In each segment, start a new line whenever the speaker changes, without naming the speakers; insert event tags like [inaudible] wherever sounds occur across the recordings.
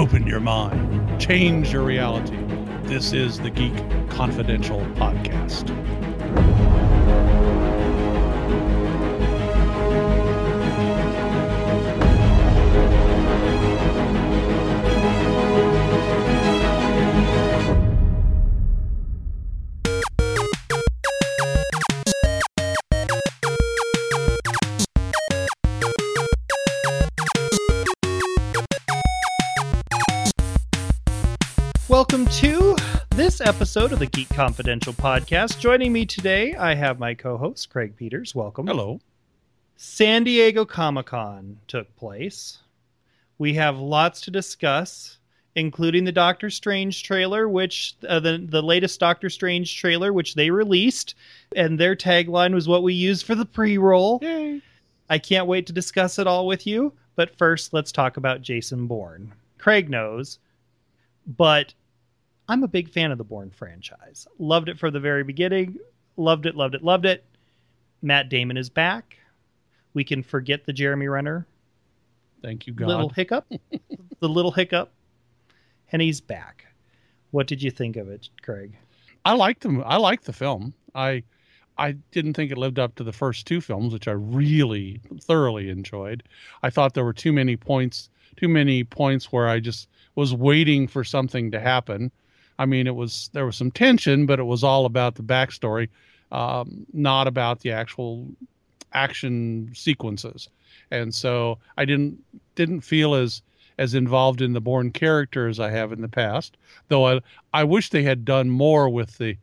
open your mind, change your reality. This is the Geek Confidential Podcast.
Episode of the Geek Confidential podcast. Joining me today, I have my co host, Craig Peters. Welcome.
Hello.
San Diego Comic Con took place. We have lots to discuss, including the Doctor Strange trailer, which uh, the the latest Doctor Strange trailer, which they released, and their tagline was what we used for the pre-roll.
Yay.
I can't wait to discuss it all with you. But first, let's talk about Jason Bourne. Craig knows, but I'm a big fan of the Bourne franchise. Loved it from the very beginning. Loved it, loved it, loved it. Matt Damon is back. We can forget the Jeremy Renner
Thank you, God.
little hiccup, [laughs] the little hiccup, and he's back. What did you think of it, Craig?
I liked them. I liked the film. I I didn't think it lived up to the first two films, which I really thoroughly enjoyed. I thought there were too many points, too many points where I just was waiting for something to happen. I mean, it was there was some tension, but it was all about the backstory, um, not about the actual action sequences. And so I didn't didn't feel as as involved in the Bourne character as I have in the past. Though I I wish they had done more with the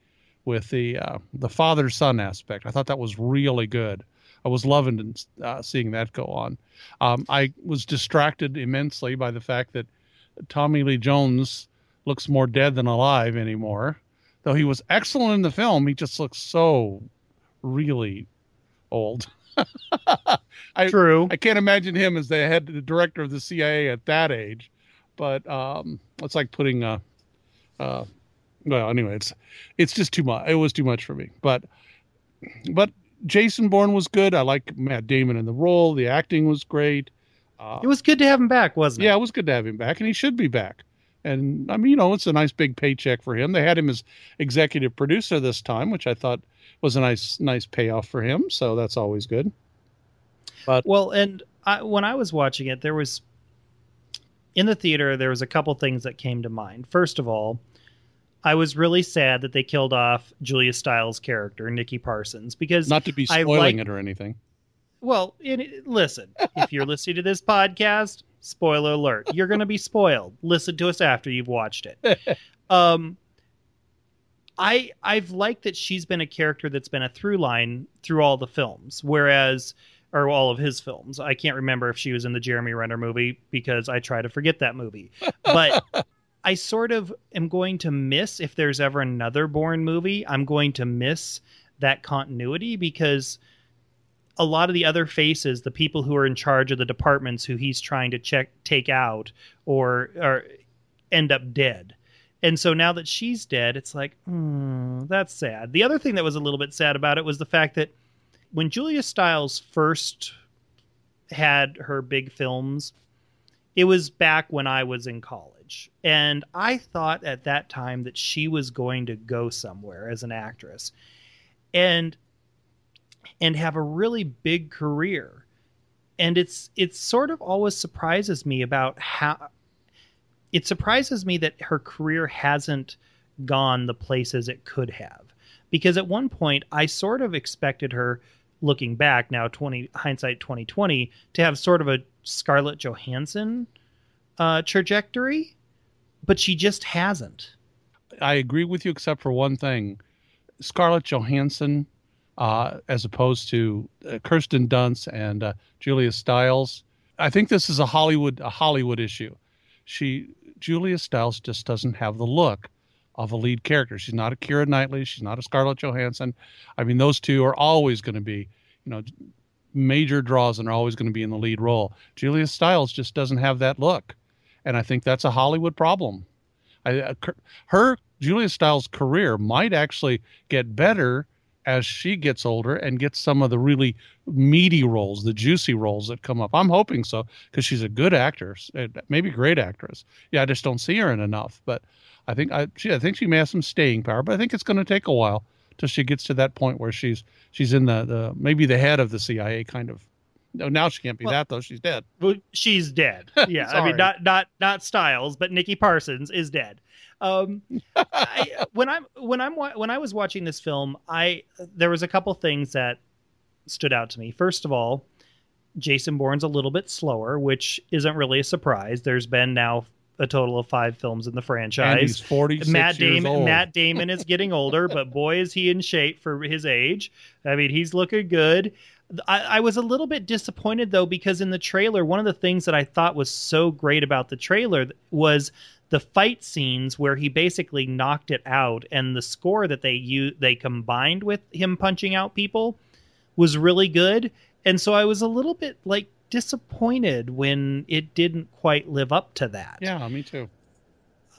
with the uh, the father son aspect. I thought that was really good. I was loving uh, seeing that go on. Um, I was distracted immensely by the fact that Tommy Lee Jones looks more dead than alive anymore. Though he was excellent in the film, he just looks so really old. [laughs] I,
True.
I can't imagine him as the head the director of the CIA at that age. But um, it's like putting a, uh, well, anyway, it's it's just too much. It was too much for me. But but Jason Bourne was good. I like Matt Damon in the role. The acting was great. Uh,
it was good to have him back, wasn't it?
yeah,
it?
it was good to have him back, and he should be back. And I mean, you know, it's a nice big paycheck for him. They had him as executive producer this time, which I thought was a nice nice payoff for him. So that's always good. But
Well, and I, when I was watching it, there was in the theater there was a couple things that came to mind. First of all, I was really sad that they killed off Julia Stiles' character, Nikki Parsons, because
not to be spoiling it or anything.
Well, in, listen, if you're listening to this podcast, spoiler alert, you're going to be [laughs] spoiled. Listen to us after you've watched it. [laughs] um, I I've liked that she's been a character that's been a through line through all the films, whereas or all of his films. I can't remember if she was in the Jeremy Renner movie because I try to forget that movie. But [laughs] I sort of am going to miss if there's ever another Bourne movie. I'm going to miss that continuity because a lot of the other faces, the people who are in charge of the departments who he's trying to check take out or end up dead. And so now that she's dead, it's like, hmm, that's sad. The other thing that was a little bit sad about it was the fact that when Julia Stiles first had her big films, it was back when I was in college. And I thought at that time that she was going to go somewhere as an actress. And and have a really big career. And it's it sort of always surprises me about how it surprises me that her career hasn't gone the places it could have. Because at one point I sort of expected her looking back now 20 hindsight 2020 to have sort of a Scarlett Johansson uh, trajectory, but she just hasn't.
I agree with you, except for one thing: Scarlett Johansson, uh, as opposed to uh, Kirsten Dunst and uh, Julia Stiles. I think this is a Hollywood a Hollywood issue. She Julia Stiles just doesn't have the look of a lead character. She's not a Keira Knightley. She's not a Scarlett Johansson. I mean, those two are always going to be, you know, major draws and are always going to be in the lead role. Julia Stiles just doesn't have that look, and I think that's a Hollywood problem. I, uh, her Julia Stiles' career might actually get better as she gets older and gets some of the really meaty roles, the juicy roles that come up. I'm hoping so because she's a good actress, eh, maybe great actress. Yeah, I just don't see her in enough. But I think I, she, I think she may have some staying power. But I think it's going to take a while till she gets to that point where she's she's in the the maybe the head of the CIA kind of. No, now she can't be well, that though. She's dead.
Well, she's dead. [laughs] Yeah, I mean not not not Stiles, but Nikki Parsons is dead. Um, I, [laughs] when I'm when I'm when I was watching this film, I there was a couple things that stood out to me. First of all, Jason Bourne's a little bit slower, which isn't really a surprise. There's been now a total of five films in the franchise. And
he's 46
Matt Damon,
old.
Matt Damon is getting older, but boy is he in shape for his age. I mean, he's looking good. I, I, was a little bit disappointed though because in the trailer, one of the things that I thought was so great about the trailer was the fight scenes where he basically knocked it out and the score that they u- they combined with him punching out people was really good. And so i was a little bit like disappointed when it didn't quite live up to that.
Yeah me too.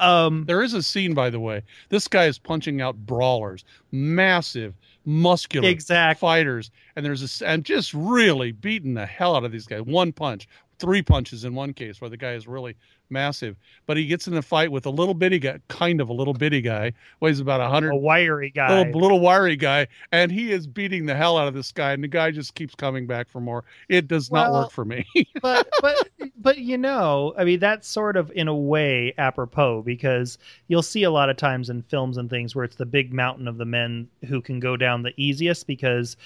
Um
there is a scene by the way. This guy is punching out brawlers. Massive muscular
exact
fighters. And there's a and just really beating the hell out of these guys. One punch three punches in one case where the guy is really massive. But he gets in a fight with a little bitty guy, kind of a little bitty guy, weighs about a hundred,
a wiry guy,
little, little wiry guy, and he is beating the hell out of this guy, and the guy just keeps coming back for more. It does well, not work for me. [laughs]
but [laughs] but but you know, I mean, that's sort of in a way apropos because you'll see a lot of times in films and things where it's the big mountain of the men who can go down the easiest because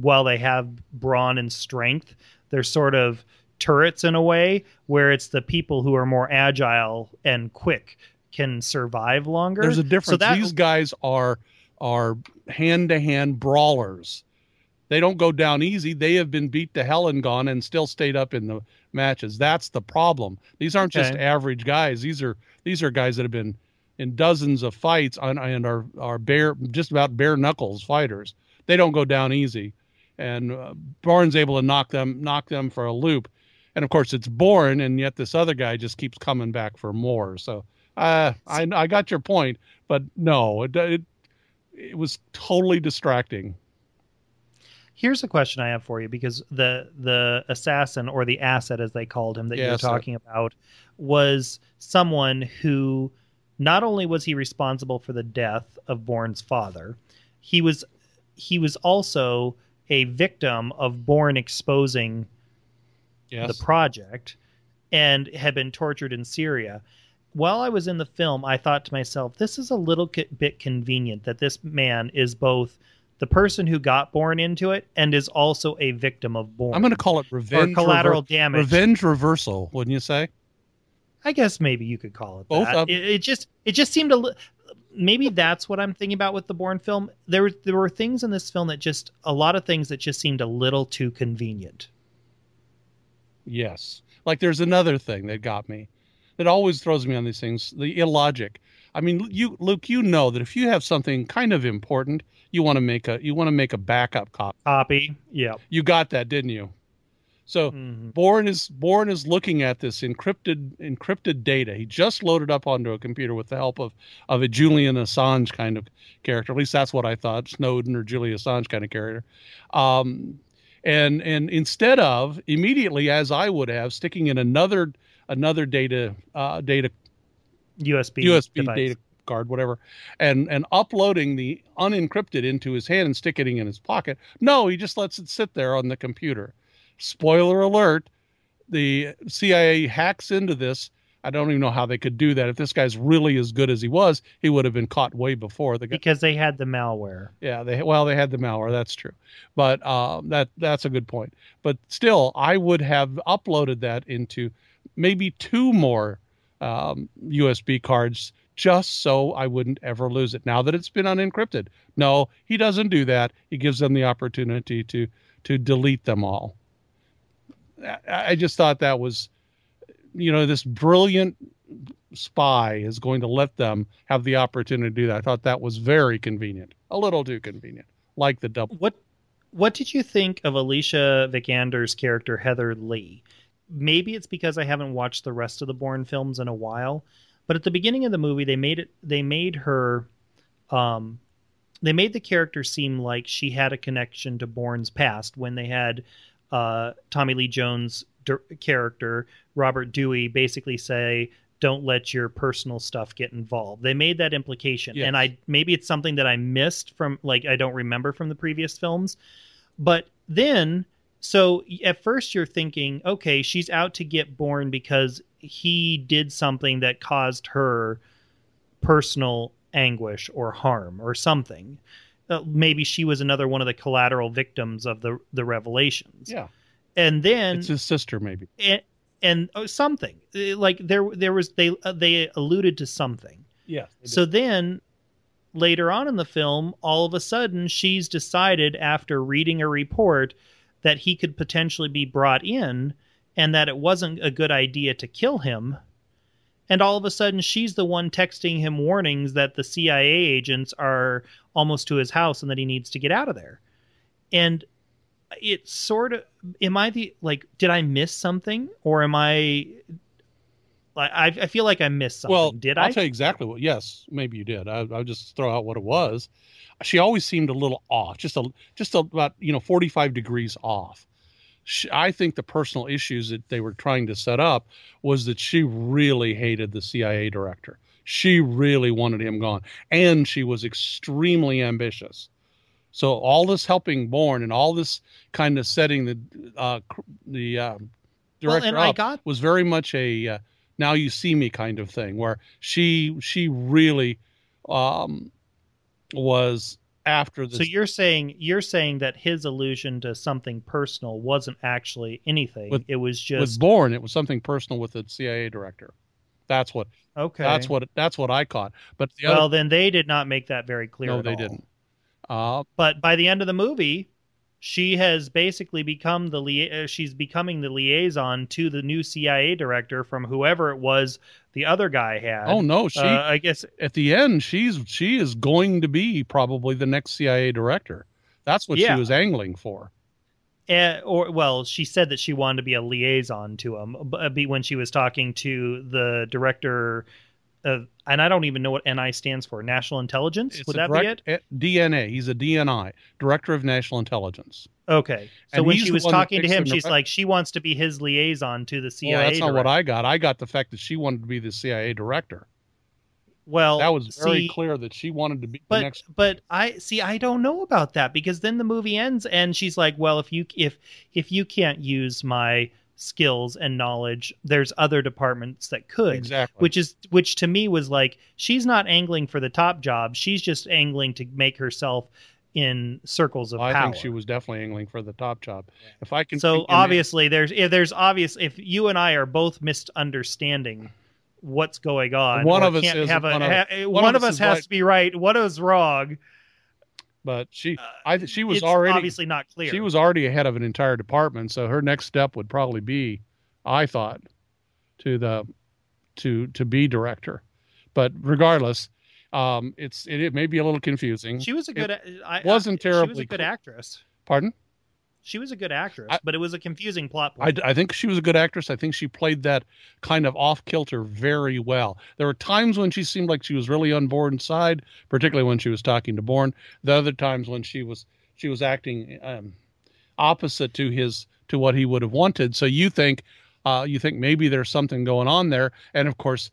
while they have brawn and strength, they're sort of turrets in a way where it's the people who are more agile and quick can survive longer.
There's a difference. So that, These guys are are hand to hand brawlers. They don't go down easy. They have been beat to hell and gone and still stayed up in the matches. That's the problem. These aren't okay. just average guys. These are these are guys that have been in dozens of fights on, and are are bare just about bare knuckles fighters. They don't go down easy, and uh, Bourne's able to knock them knock them for a loop and of course it's Bourne, and yet this other guy just keeps coming back for more. So uh, I I got your point, but no, it, it it was totally distracting.
Here's a question I have for you because the the assassin or the asset as they called him that yeah, you were talking about was someone who not only was he responsible for the death of Bourne's father, he was he was also a victim of Bourne exposing yes. the project and had been tortured in Syria. While I was in the film, I thought to myself, this is a little bit convenient that this man is both the person who got Bourne into it and is also a victim of Bourne.
I'm going to call it revenge
or collateral rever- damage.
Revenge reversal, wouldn't you say?
I guess maybe you could call it
Both
that. It, it, just it just seemed a little. maybe that's what I'm thinking about with the Bourne film. There there were things in this film that just a lot of things that just seemed a little too convenient.
Yes. Like there's another thing that got me that always throws me on these things the illogic. I mean, you, Luke, you know that if you have something kind of important, you want to make a you want to make a backup copy.
Copy. Yeah.
You got that, didn't you? So mm-hmm. Bourne is Bourne is looking at this encrypted encrypted data. He just loaded up onto a computer with the help of of a Julian Assange kind of character. At least that's what I thought, Snowden or Julian Assange kind of character. Um, and and instead of immediately as I would have sticking in another another data uh, data
USB
USB
device.
data card whatever and and uploading the unencrypted into his hand and sticking it in his pocket no he just lets it sit there on the computer spoiler alert the CIA hacks into this I don't even know how they could do that. If this guy's really as good as he was, he would have been caught way before the
guy. Because they had the malware.
Yeah, they well they had the malware. That's true, but um, that that's a good point. But still, I would have uploaded that into maybe two more um, USB cards just so I wouldn't ever lose it. Now that it's been unencrypted, no, he doesn't do that. He gives them the opportunity to to delete them all. I just thought that was you know, this brilliant spy is going to let them have the opportunity to do that. I thought that was very convenient, a little too convenient, like the double.
What What did you think of Alicia Vikander's character Heather Lee? Maybe it's because I haven't watched the rest of the Bourne films in a while, but at the beginning of the movie, they made it. They made her um, they made the character seem like she had a connection to Bourne's past when they had uh, Tommy Lee Jones' character Robert Dewey basically say, "Don't let your personal stuff get involved." They made that implication,
Yes.
and I maybe it's something that I missed from like I don't remember from the previous films, but then so at first you're thinking, okay, she's out to get Bourne because he did something that caused her personal anguish or harm or something. Uh, maybe she was another one of the collateral victims of the the revelations.
Yeah,
And then
it's his sister, maybe.
and, and oh, something like there there was they uh, they alluded to something.
Yeah.
So then later on in the film, all of a sudden she's decided after reading a report that he could potentially be brought in and that it wasn't a good idea to kill him. And all of a sudden she's the one texting him warnings that the CIA agents are almost to his house and that he needs to get out of there. And it's sort of am I the like did I miss something or am I like I, I feel like I missed something.
well,
did
I'll
I?
tell you exactly what. Yes, maybe you did. I, I'll just throw out what it was. She always seemed a little off, just a just about you know forty five degrees off. She, I think the personal issues that they were trying to set up was that she really hated the CIA director. She really wanted him gone, and she was extremely ambitious. So all this helping Bourne and all this kind of setting the uh, the um, director
I
up
got
was very much a uh, now you see me kind of thing where she she really um was after this
so you're saying you're saying that his allusion to something personal wasn't actually anything.
With-
it was
with
just
Bourne it was something personal with the CIA director that's what
okay.
that's what that's what I caught but the
well,
other
then they did not make that very clear.
no they
all.
didn't uh
But by the end of the movie, she has basically become the lia- uh, she's becoming the liaison to the new CIA director from whoever it was the other guy had.
oh no she
Uh, I guess
at the end she's she is going to be probably the next CIA director that's what
Yeah.
she was angling for
Eh, or well, she said that she wanted to be a liaison to him. Be when she was talking to the director of, and I don't even know what NI stands for. National Intelligence. Would
a
that be it?
DNA he's a DNI director of national intelligence
Okay. So
And
when she was talking to him, she's
direct-
like, she wants to be his liaison to the CIA.
well that's not what. I got I got the fact that she wanted to be the CIA director
Well,
that was very
see,
clear that she wanted to be the
But
next
but I see. I don't know about that because then the movie ends and she's like, "Well, if you if if you can't use my skills and knowledge, there's other departments that could."
exactly
Which is which to me was like she's not angling for the top job. She's just angling to make herself in circles of
I
power.
think she was definitely angling for the top job if I can
so
think in
obviously there's if there's obvious if you and I are both misunderstanding what's going on.
One of us
can't
is-
have a,
one of- one
one
of
of
us
us has
right.
to be right. One of us wrong.
But she
Uh,
I she was
it's
already
obviously not clear.
she was already ahead of an entire department so her next step would probably be I thought to the to to be director but regardless um it's it, it may be a little confusing
She was a good. I,
wasn't
I, She was
terribly
a good actress.
pardon
She was a good actress,
I-
but it was a confusing plot
I,
point.
I think she was a good actress. I think she played that kind of off kilter very well. There were times when she seemed like she was really on Bourne's side, particularly when she was talking to Bourne. The other times when she was she was acting um, opposite to his to what he would have wanted. So you think uh, you think maybe there's something going on there, and of course,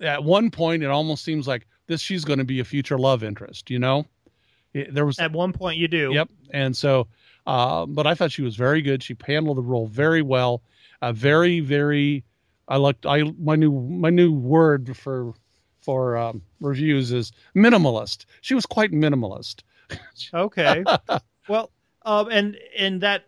at one point it almost seems like this she's going to be a future love interest. You know, It- there was
At one point, you do.
Yep. And so, uh, but I thought she was very good. She handled the role very well. Uh, very, very. I looked. I my new my new word for for um, reviews is minimalist. She was quite minimalist.
Okay. [laughs] well, um, and and that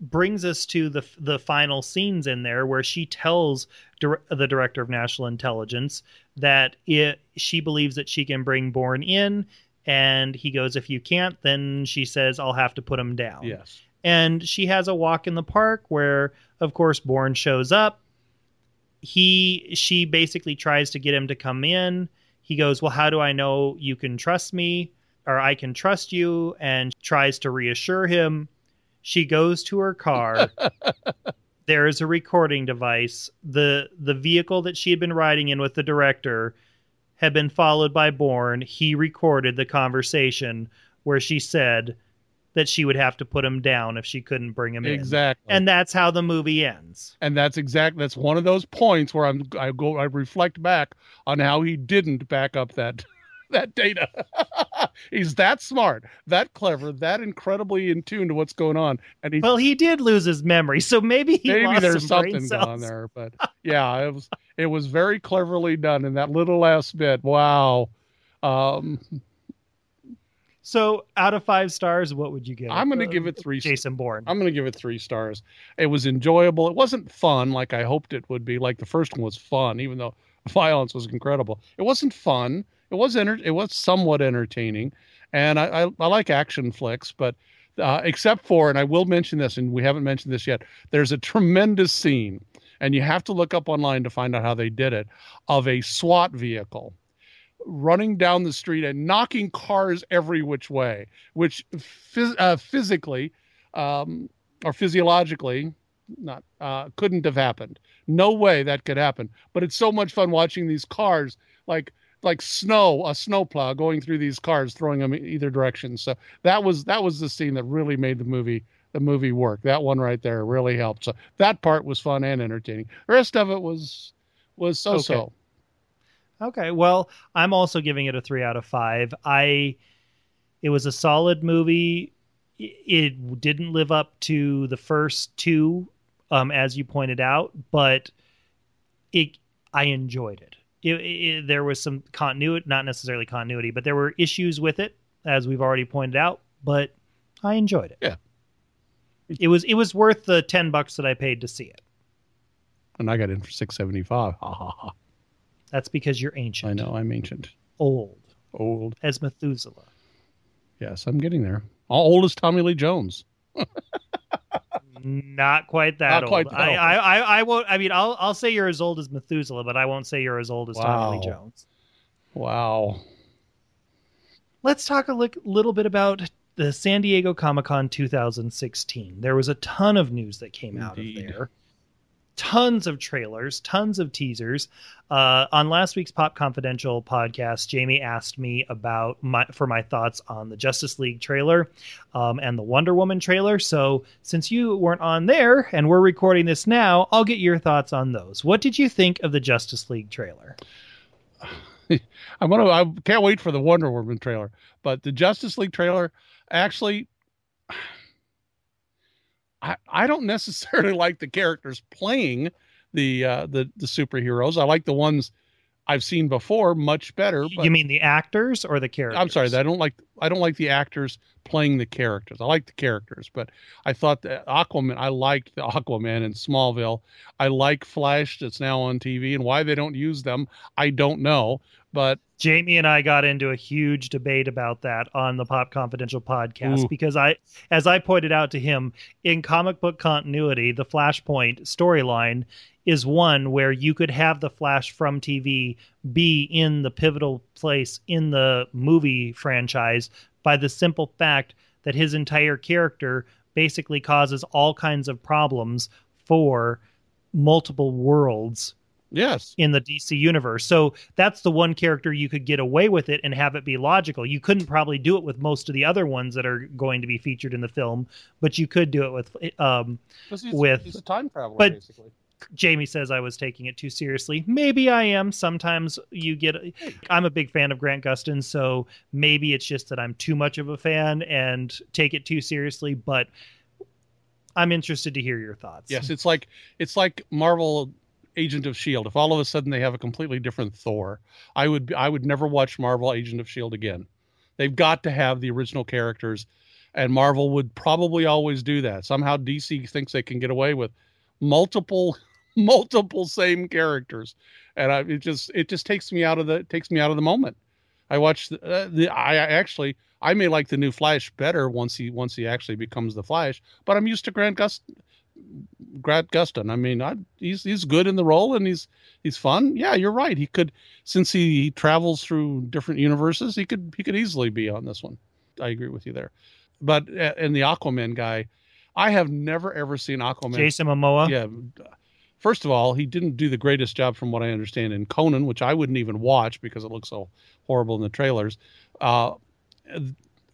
brings us to the the final scenes in there where she tells dir- the director of national intelligence that it she believes that she can bring Bourne in, and he goes, "If you can't, then she says I'll have to put him down."
Yes.
and she has a walk in the park where of course Bourne shows up. He she basically tries to get him to come in. He goes well how do i know you can trust me or i can trust you? And tries to reassure him. She goes to her car. [laughs] There is a recording device. The the vehicle that she had been riding in with the director had been followed by Bourne. He recorded the conversation where she said that she would have to put him down if she couldn't bring him in.
Exactly.
And that's how the movie ends.
and that's exactly that's one of those points where i'm i go i reflect back on how he didn't back up that [laughs] that data [laughs] he's that smart that clever that incredibly in tune to what's going on and he
Well, he did lose his memory, so maybe he
maybe
lost
there's
some
something going on there but yeah it was it was very cleverly done in that little last bit wow um
So, out of five stars, what would you give?
i'm going to
uh,
give it three
Jason Bourne.
I'm going to give it three stars. It was enjoyable. It wasn't fun like I hoped it would be. Like the first one was fun, even though violence was incredible. It wasn't fun. It was enter- It was somewhat entertaining, and I, I, I like action flicks, but uh, except for, and I will mention this, and we haven't mentioned this yet. There's a tremendous scene, and you have to look up online to find out how they did it, of a SWAT vehicle running down the street and knocking cars every which way, which phys- uh, physically um, or physiologically not uh, couldn't have happened. No way that could happen. But it's so much fun watching these cars like like snow, a snowplow going through these cars, throwing them either direction. So that was that was the scene that really made the movie the movie work. That one right there really helped. So that part was fun and entertaining. The rest of it was was so so.
Okay. Okay, well, I'm also giving it a three out of five. I, it was a solid movie. It didn't live up to the first two, um, as you pointed out, but it, I enjoyed it. It, it. There was some continuity, not necessarily continuity, but there were issues with it, as we've already pointed out. But I enjoyed it.
Yeah.
It was it was worth the ten bucks that I paid to see it.
And I got in for six seventy five. Ha ha ha.
That's because you're ancient.
I know I'm ancient,
Old
old.
as Methuselah.
Yes, I'm getting there. All old as Tommy Lee Jones. [laughs]
Not quite that
Not
old.
that
I,
old.
I, I, I won't. I mean, I'll, I'll say you're as old as Methuselah, but I won't say you're as old as Tommy Lee Jones.
Wow.
Let's talk a li- little bit about the San Diego Comic Con 2016. There was a ton of news that came out of there. Tons of trailers, tons of teasers. Uh, on last week's Pop Confidential podcast, Jamie asked me about my for my thoughts on the Justice League trailer um, and the Wonder Woman trailer. So since you weren't on there and we're recording this now, I'll get your thoughts on those. What did you think of the Justice League trailer? [laughs]
I'm gonna. I can't wait for the Wonder Woman trailer, but the Justice League trailer actually. I, I don't [laughs] necessarily like the characters playing the uh, the the superheroes. I like the ones I've seen before much better. But
you mean the actors or the characters?
I'm sorry, I don't like I don't like the actors playing the characters. I like the characters, but I thought that Aquaman. I liked the Aquaman in Smallville. I like Flash that's now on TV, and why they don't use them, I don't know. But
Jamie and I got into a huge debate about that on the Pop Confidential podcast
Ooh.
because I, as I pointed out to him, in comic book continuity, the Flashpoint storyline is one where you could have the Flash from TV be in the pivotal place in the movie franchise by the simple fact that his entire character basically causes all kinds of problems for multiple worlds
yes,
in the DC universe. So that's the one character you could get away with it and have it be logical. You couldn't probably do it with most of the other ones that are going to be featured in the film, but you could do it with um
he's,
with-
he's a time traveler
but-
basically.
Jamie says I was taking it too seriously. Maybe I am. Sometimes you get I'm a big fan of Grant Gustin, so maybe it's just that I'm too much of a fan and take it too seriously, but I'm interested to hear your thoughts.
Yes, it's like it's like Marvel Agent of Shield. If all of a sudden they have a completely different Thor, I would I would never watch Marvel Agent of Shield again. They've got to have the original characters, and Marvel would probably always do that. Somehow DC thinks they can get away with multiple [laughs] multiple same characters, and I, it just it just takes me out of the takes me out of the moment. I watched the, uh, the I I actually I may like the new Flash better once he once he actually becomes the Flash, but I'm used to Grant Gust Grant Gustin. I mean, I, he's he's good in the role and he's he's fun. Yeah, you're right. He could since he, he travels through different universes, he could he could easily be on this one. I agree with you there. But uh, and the Aquaman guy, I have never ever seen Aquaman.
Jason Momoa.
Yeah. First of all, he didn't do the greatest job from what I understand in Conan, which I wouldn't even watch because it looks so horrible in the trailers. Uh,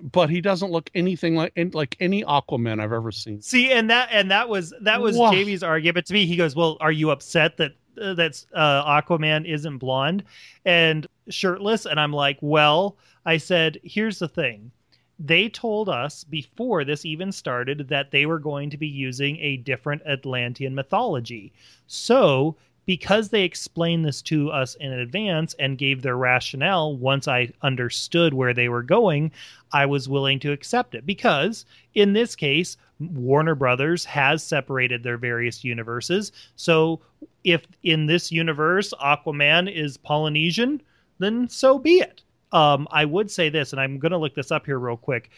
but he doesn't look anything like like any Aquaman I've ever seen.
See, and that and that was that was. Jamie's argument to me. He goes, "Well, are you upset that uh, that's uh, Aquaman isn't blonde and shirtless?" And I'm like, "Well," I said, "Here's the thing." They told us before this even started that they were going to be using a different Atlantean mythology. So, because they explained this to us in advance and gave their rationale once I understood where they were going, I was willing to accept it. Because in this case, Warner Brothers has separated their various universes. So, if in this universe Aquaman is Polynesian, then so be it. Um, I would say this, and I'm going to look this up here real quick.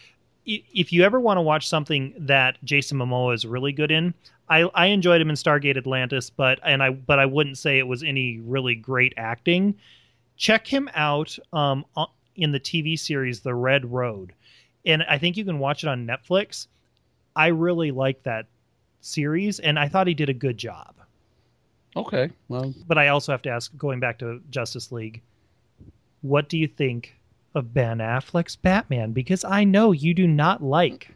If you ever want to watch something that Jason Momoa is really good in, I, I enjoyed him in Stargate Atlantis, but and I but I wouldn't say it was any really great acting. Check him out um, in the TV series The Red Road, and I think you can watch it on Netflix. I really like that series, and I thought he did a good job.
Okay, well,
But I also have to ask, going back to Justice League, what do you think of Ben Affleck's Batman? Because I know you do not like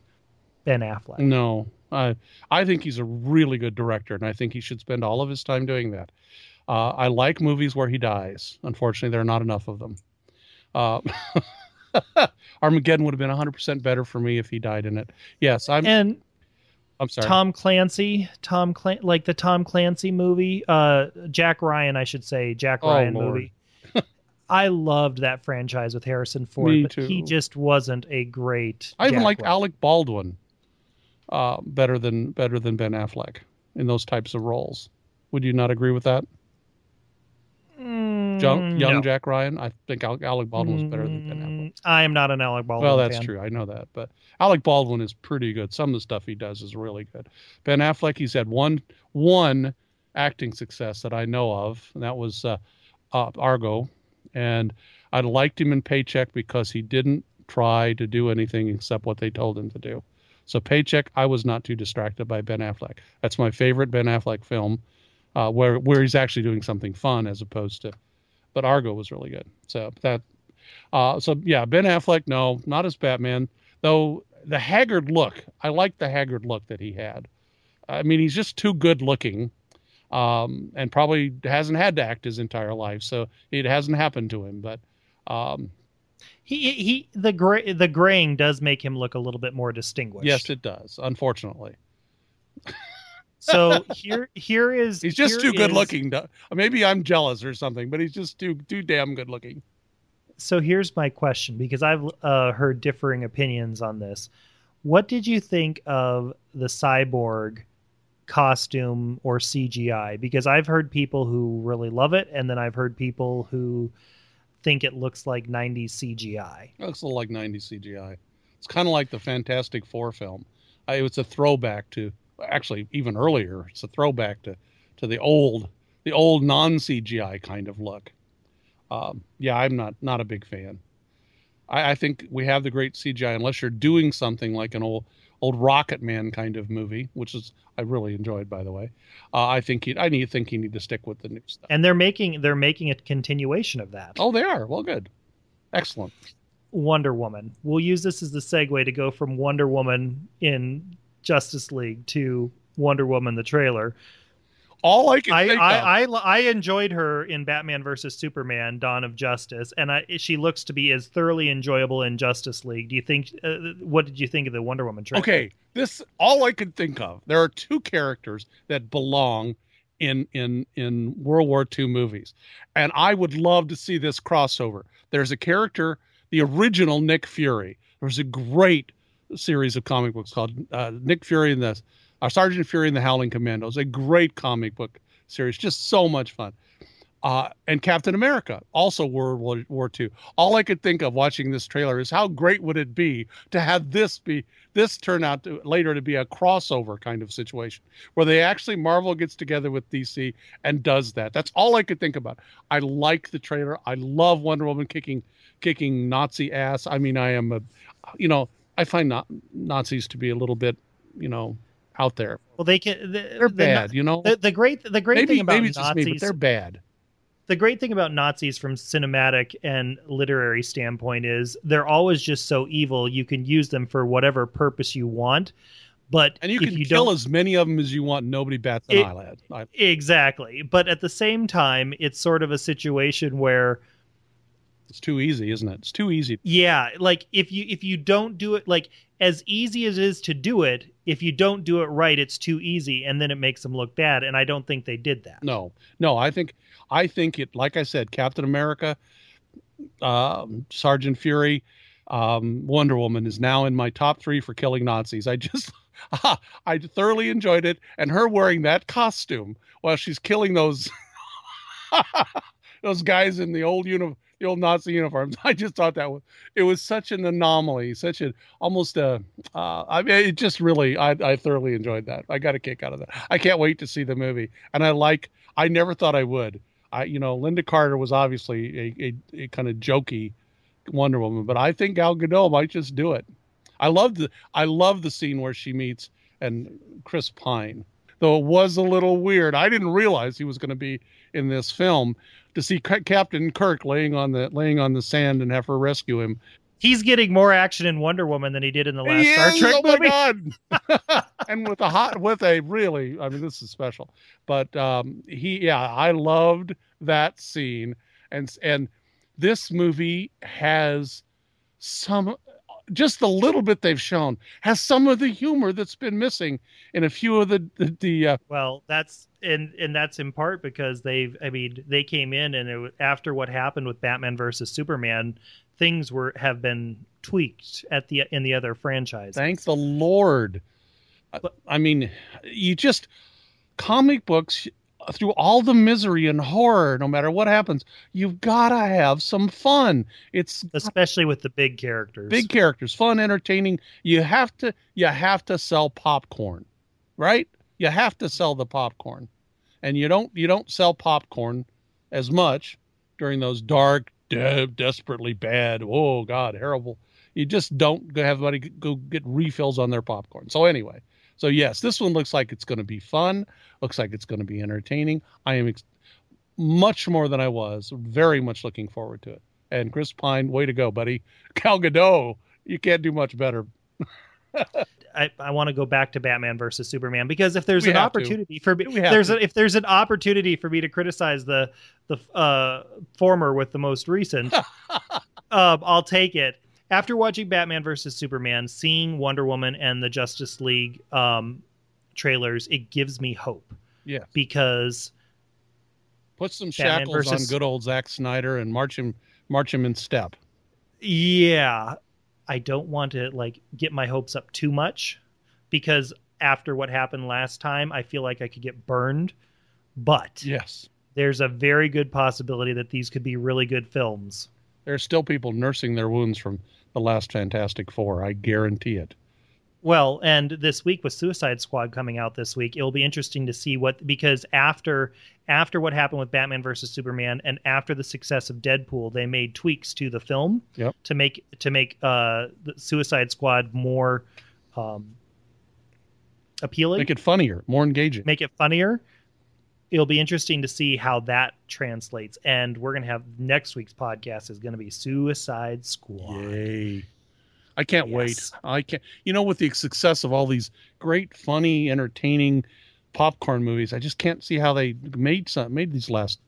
Ben Affleck.
no, I I think he's a really good director, and I think he should spend all of his time doing that. Uh, I like movies where he dies. Unfortunately, there are not enough of them. Uh, [laughs] Armageddon would have been 100% better for me if he died in it. Yes, I'm.
And
I'm sorry.
Tom Clancy, Tom Clan- like the Tom Clancy movie, uh, Jack Ryan, I should say, Jack
Oh,
Ryan
Lord.
movie. I loved that franchise with Harrison Ford,
Me
but
too.
he just wasn't a great.
I even liked. Alec Baldwin uh, better than better than Ben Affleck in those types of roles. Would you not agree with that?
Mm,
Young, young
no.
Jack Ryan, I think Alec Baldwin was better than Ben Affleck.
Mm, I am not an Alec Baldwin.
Well, that's
fan.
true. I know that, but Alec Baldwin is pretty good. Some of the stuff he does is really good. Ben Affleck, he's had one one acting success that I know of, and that was uh, uh, Argo, and I liked him in Paycheck because he didn't try to do anything except what they told him to do. So Paycheck, I was not too distracted by Ben Affleck. That's my favorite Ben Affleck film, uh, where where he's actually doing something fun as opposed to. But Argo was really good. So that uh, so yeah, Ben Affleck, no, not as Batman. Though the haggard look, I like the haggard look that he had. I mean, he's just too good looking, um, and probably hasn't had to act his entire life, so it hasn't happened to him. But um,
He he the gray the graying does make him look a little bit more distinguished.
yes, it does. Unfortunately, [laughs]
So here here is
he's just too good
is-
looking. To, maybe I'm jealous or something, but he's just too too damn good looking.
So here's my question because I've uh, heard differing opinions on this. What did you think of the cyborg costume or CGI? Because I've heard people who really love it, and then I've heard people who think it looks like 90s CGI.
It looks a little like 90s CGI. It's kind of like the Fantastic Four film. Uh, it's a throwback to, actually, even earlier. It's a throwback to, to the old, the old non CGI kind of look. Um, yeah, I'm not not a big fan. I, I think we have the great CGI unless you're doing something like an old old Rocket Man kind of movie, which is I really enjoyed, by the way. Uh, I think you, I need think you need to stick with the new stuff.
And they're making they're making a continuation of that.
Oh, they are well, good, excellent.
Wonder Woman. We'll use this as the segue to go from Wonder Woman in Justice League to Wonder Woman the trailer.
All I can
I,
think of.
I, I I enjoyed her in Batman versus Superman: Dawn of Justice, and I, she looks to be as thoroughly enjoyable in Justice League. Do you think? Uh, what did you think of the Wonder Woman trailer?
Okay, this all I could think of. There are two characters that belong in in in World War II movies, and I would love to see this crossover. There's a character, the original Nick Fury. There's a great series of comic books called uh, Nick Fury and the uh, Sergeant Fury and the Howling Commandos. A great comic book series, just so much fun. Uh, and Captain America, also World War, II. All I could think of watching this trailer is how great would it be to have this be this turn out to, later to be a crossover kind of situation where they actually Marvel gets together with DC and does that. That's all I could think about. I like the trailer. I love Wonder Woman kicking kicking Nazi ass. I mean, I am a, you know, I find not, Nazis to be a little bit, you know, out there.
Well, they can. The,
They're
the-
bad, you know.
The, the great the great
maybe
thing about
just me, but
Nazis
they're bad.
the great thing about Nazis from cinematic and literary standpoint is they're always just so evil you can use them for whatever purpose you want. But
And you
if
can
you
kill as many of them as you want. Nobody bats an
It-
eyelid. I,
exactly. But at the same time, it's sort of a situation where
it's too easy, isn't it? It's too easy.
yeah, like if you if you don't do it like as easy as it is to do it, if you don't do it right, it's too easy, and then it makes them look bad. And I don't think they did that.
No, no. I think, I think it. Like I said, Captain America, um, Sergeant Fury, um, Wonder Woman is now in my top three for killing Nazis. I just, [laughs] I thoroughly enjoyed it, and her wearing that costume while she's killing those, [laughs] those guys in the old uni, the old Nazi uniforms. [laughs] I just thought that was, it was such an anomaly, such an almost a. Uh, I mean, it just really, I, I thoroughly enjoyed that. I got a kick out of that. I can't wait to see the movie, and I like. I never thought I would. I, you know, Lynda Carter was obviously a, a, a kind of jokey Wonder Woman, but I think Gal Gadot might just do it. I love the I love the scene where she meets and Chris Pine, though it was a little weird. I didn't realize he was going to be in this film to see C- Captain Kirk laying on the laying on the sand and have her rescue him.
He's getting more action in Wonder Woman than he did in the last
He
Star
is,
Trek
oh
movie.
my god! [laughs] [laughs] and with a hot, with a really, I mean, this is special. But um, he, yeah, I loved that scene, and and this movie has some, just the little bit they've shown has some of the humor that's been missing in a few of the the, the uh,
Well, that's and and that's in part because they've. I mean, they came in and it, after what happened with Batman versus Superman, things were have been tweaked at the in the other franchise.
Thank the Lord. I- I mean, you just comic books through all the misery and horror, no matter what happens, you've got to have some fun. It's
especially with the big characters.
big characters, fun, entertaining. You have to you have to sell popcorn, right? You have to sell the popcorn. And you don't you don't sell popcorn as much during those dark, de- desperately bad, oh god, terrible. You just don't have everybody go get refills on their popcorn. So anyway, so yes, this one looks like it's going to be fun. Looks like it's going to be entertaining. I am ex- much more than I was. Very much looking forward to it. And Chris Pine, way to go, buddy. [laughs] Gal Gadot, you can't do much better. [laughs]
I, I want to go back to Batman versus Superman because if there's
We
an
have to.
opportunity for me, there's a, if there's an opportunity for me to criticize the the uh, former with the most recent, um, [laughs] I'll take it. After watching Batman versus Superman, seeing Wonder Woman and the Justice League um, trailers, it gives me hope
Yeah.
because
Put some
Batman
shackles
versus-
on good old Zack Snyder and march him march him in step.
yeah, I don't want to like get my hopes up too much because after what happened last time, I feel like I could get burned. But
Yes.
there's a very good possibility that these could be really good films.
There are still people nursing their wounds from the last Fantastic Four. I guarantee it.
Well, and this week with Suicide Squad coming out this week, it'll be interesting to see what because after after what happened with Batman versus Superman and after the success of Deadpool, they made tweaks to the film
Yep.
to make to make uh, the Suicide Squad more um, appealing,
Make it funnier, more engaging.
make it funnier. It'll be interesting to see how that translates. And we're gonna have next week's podcast is gonna be Suicide Squad.
Yay. I can't wait. I can't you know, with the success of all these great, funny, entertaining popcorn movies, I just can't see how they made some made these last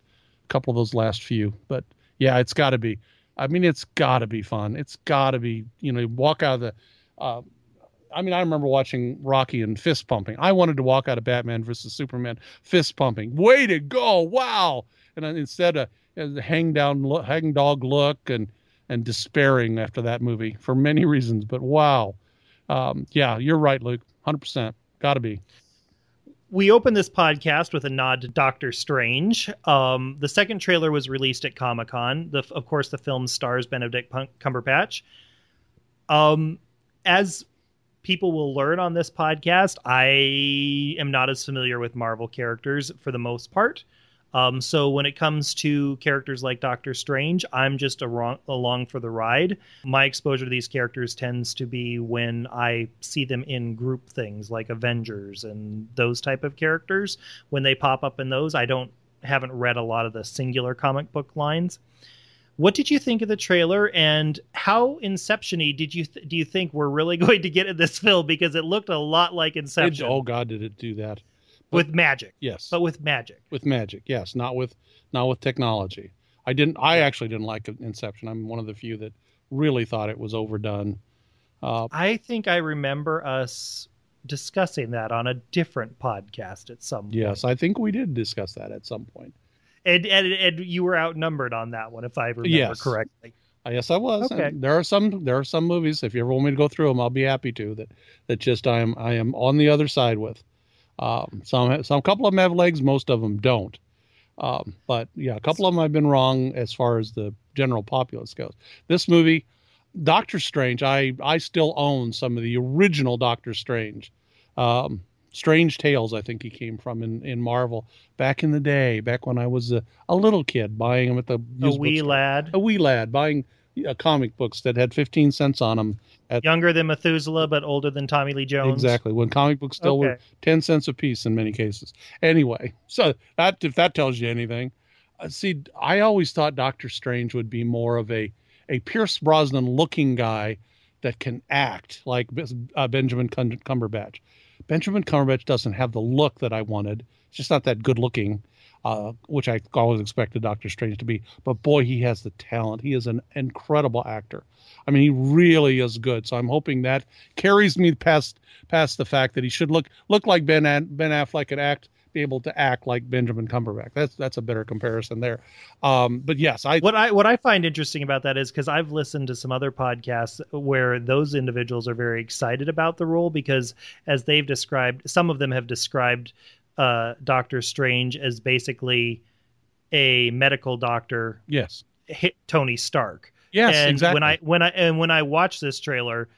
couple of those last few. But yeah, it's gotta be. I mean, it's gotta be fun. It's gotta be, you know, you walk out of the uh I mean, I remember watching Rocky and fist pumping. I wanted to walk out of Batman versus Superman fist pumping. Way to go! Wow! And instead of hang down, look, hang dog look, and and despairing after that movie for many [laughs] reasons. But wow, um, yeah, you're right, Luke. Hundred percent, got to be.
we open this podcast with a nod to Doctor Strange. Um, the second trailer was released at Comic Con. Of course, the film stars Benedict Cumberbatch. Um, as people will learn on this podcast, I am not as familiar with Marvel characters for the most part. Um, so when it comes to characters like Doctor Strange, I'm just wrong, along for the ride. My exposure to these characters tends to be when I see them in group things like Avengers and those type of characters. When they pop up in those, I don't haven't read a lot of the singular comic book lines. What did you think of the trailer, and how Inception-y did you th- do you think we're really [laughs] going to get in this film? Because it looked a lot like
It-
Inception
oh God, did it do that?
with magic,
Yes,
but with magic.
with magic. Yes, not with not with technology. I didn't. I actually didn't like Inception. I'm one of the few that really thought it was overdone. Uh,
I think I remember us discussing that on a different podcast at some point.
yes, I think we did discuss that at some point.
And, and and you were outnumbered on that one, if I remember
Yes.
correctly.
Uh, Yes, I was.
Okay.
And There are some. There are some movies. If you ever want me to go through them, I'll be happy to. That that just I am I am on the other side with. Um, some some couple of them have legs. Most of them don't. Um, but yeah, a couple of them I've been wrong as far as the general populace goes. This movie, Doctor Strange, I I still own some of the original Doctor Strange. Um, Strange Tales, I think he came from in, in Marvel back in the day, back when I was a, a little kid buying them at the
A wee
bookstore
lad,
a wee lad buying uh, comic books that had 15 cents on them.
younger than Methuselah, but older than Tommy Lee Jones.
Exactly. When comic books still were 10 cents a piece in many cases. Anyway, so that if that tells you anything, uh, see, I always thought Doctor Strange would be more of a a Pierce Brosnan looking guy that can act like uh, Benjamin Cumberbatch. Benjamin Cumberbatch doesn't have the look that I wanted. It's just not that good looking, uh, which I always expected Doctor Strange to be. But boy, he has the talent. He is an incredible actor. I mean, he really is good. So I'm hoping that carries me past past the fact that he should look look like Ben Ben Affleck and act able to act like Benjamin Cumberbatch. That's that's a better comparison there. Um, but yes, I
What I what I find interesting about that is because I've listened to some other podcasts where those individuals are very excited about the role because, as they've described, some of them have described uh, Doctor Strange as basically a medical doctor
yes
hit Tony Stark.
yes
and
exactly.
when I when I and when I watch this trailer,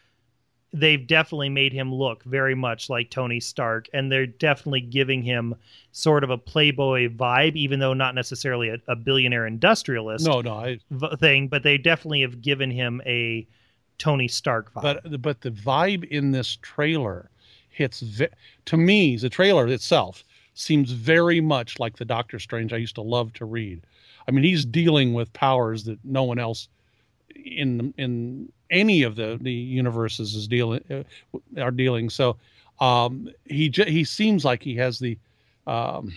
they've definitely made him look very much like Tony Stark, and they're definitely giving him sort of a playboy vibe, even though not necessarily a, a billionaire industrialist
no no I
v- thing. But they definitely have given him a Tony Stark vibe.
but but the vibe in this trailer hits to me the trailer itself seems very much like the doctor strange i used to love to read i mean he's dealing with powers that no one else in in any of the the universes is dealing uh, are dealing. So um he j- he seems like he has the um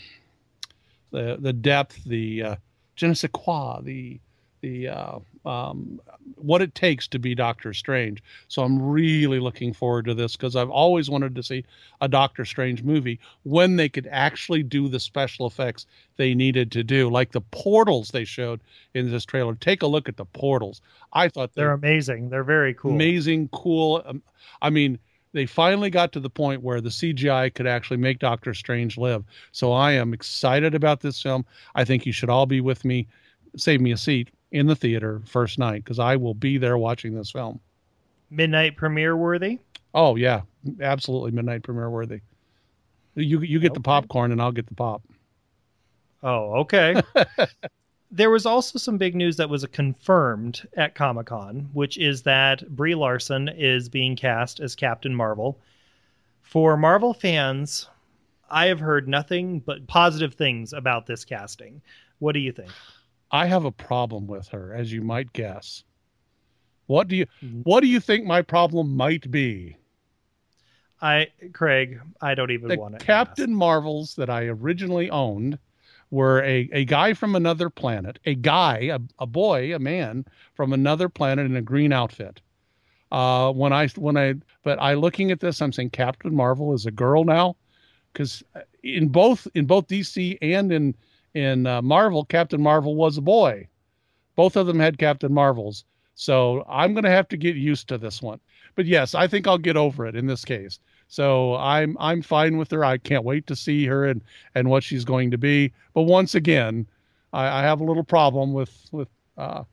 the the depth the uh je ne sais quoi the the uh um what it takes to be Doctor Strange. So I'm really looking forward to this because I've always wanted to see a Doctor Strange movie when they could actually do the special effects they needed to do, like the portals they showed in this trailer. Take a look at the portals. I thought they
they're amazing. They're very cool.
amazing, cool. Um, I mean, they finally got to the point where the CGI could actually make Doctor Strange live. So I am excited about this film. I think you should all be with me. Save me a seat in the theater first night because I will be there watching this film.
Midnight premiere worthy.
Oh yeah, absolutely midnight premiere worthy. You you get the popcorn and I'll get the pop.
Oh, okay. [laughs] there was also some big news that was confirmed at Comic Con, which is that Brie Larson is being cast as Captain Marvel. For Marvel fans, I have heard nothing but positive things about this casting. What do you think?
I have a problem with her, as you might guess. What do you
Mhm.
what do you think my problem might be?
I, Craig, I don't even
the
want to.
Captain Marvels that I originally owned were a, a guy from another planet, a guy, a, a boy, a man from another planet in a green outfit. Uh, when I when I but I looking at this, I'm saying Captain Marvel is a girl now, because in both in both DC and in in uh, Marvel, Captain Marvel was a boy. Both of them had Captain Marvels, so I'm going to have to get used to this one. But yes, I think I'll get over it in this case. So I'm I'm fine with her. I can't wait to see her and and what she's going to be. But once again, I, I have a little problem with with uh,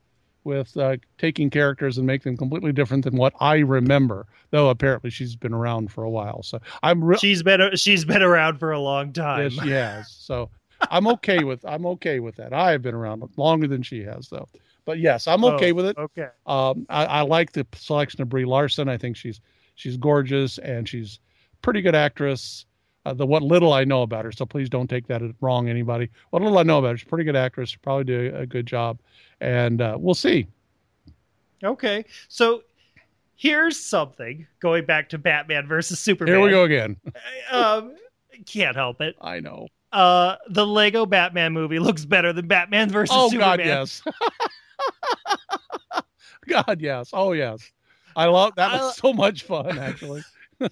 with uh, taking characters and make them completely different than what I remember. Though apparently she's been around for a while, so I'm re-
She's been she's been around for a long time.
yes, she has. So I'm okay with I'm okay with that. I have been around longer than she has, though. But yes, I'm okay
Oh,
with it.
Okay.
Um, I, I like the selection of Brie Larson. I think she's she's gorgeous and she's pretty good actress. uh, the what little I know about her. So please don't take that wrong, anybody. What little I know about her, she's a pretty good actress. She'll probably do a, a good job, and uh, we'll see.
Okay, so here's something going back to Batman versus Superman.
Here we go again. [laughs]
um, can't help it.
I know.
Uh, the Lego Batman movie looks better than Batman versus
Oh
Superman.
God, yes. [laughs] God, yes. Oh yes. I love that was
I-
so much fun actually. [laughs]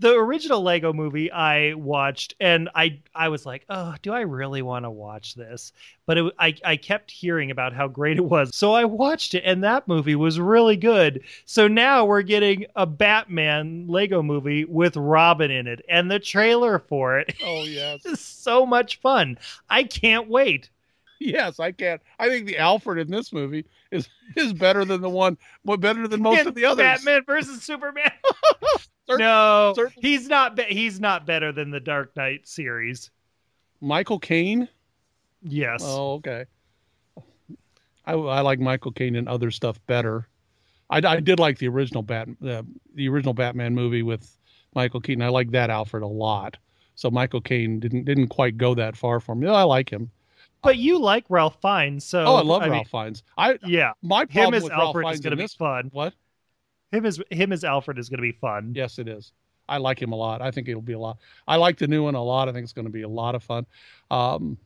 the original Lego movie I watched, and I I was like, oh, do I really want to watch this? But it, I I kept hearing about how great it was, so I watched it, and that movie was really good. So now we're getting a Batman Lego movie with Robin in it, and the trailer for it
Oh yes. [laughs]
is so much fun. I can't wait.
Yes, I can. I think the Alfred in this movie is is better than the one, better than most
And
of the others.
Batman versus Superman. [laughs]
Cer-
no,
certainly.
he's not. Be- he's not better than the Dark Knight series.
Michael Caine.
Yes.
Oh, okay. I, I like Michael Caine and other stuff better. I, I did like the original Bat uh, the original Batman movie with Michael Keaton. I like that Alfred a lot. So Michael Caine didn't didn't quite go that far for me. I like him.
But you like Ralph Fiennes, so
Oh, I love
mean,
Ralph Fiennes. I
yeah,
my
him
problem
as
with Ralph
Alfred is going to be
this
fun.
what?
Him as him as Alfred is going to be fun.
Yes, it is. I like him a lot. I think it'll be a lot. I like the new one a lot. I think it's going to be a lot of fun. Um,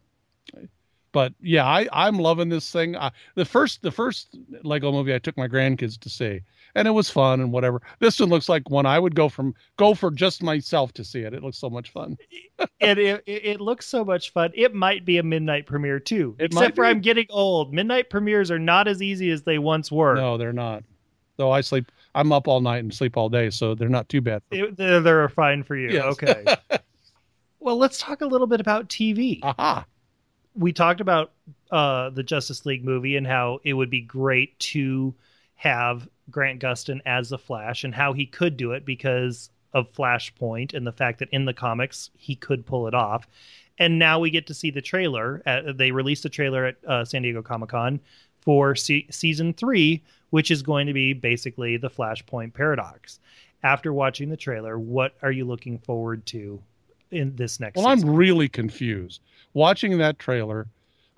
but yeah, I I'm loving this thing. I, the first the first Lego movie I took my grandkids to see, and it was fun and whatever. This one looks like one I would go from go for just myself to see it. It looks so much fun. [laughs]
and it, it it looks so much fun. It might be a midnight premiere too.
It
Except for. I'm getting old. Midnight premieres are not as easy as they once were.
No, they're not. Though I sleep, I'm up all night and sleep all day, so they're not too bad.
It- they're, they're fine for you.
Yes.
Okay. [laughs] well, let's talk a little bit about TV.
Aha!
we talked about uh, the Justice League movie and how it would be great to have Grant Gustin as the Flash and how he could do it because of Flashpoint and the fact that in the comics he could pull it off. And now we get to see the trailer. At, they released a trailer at uh, San Diego Comic Con for se- season three, which is going to be basically the Flashpoint paradox. After watching the trailer, what are you looking forward to in this next
Well,
season?
I'm really confused. Watching that trailer,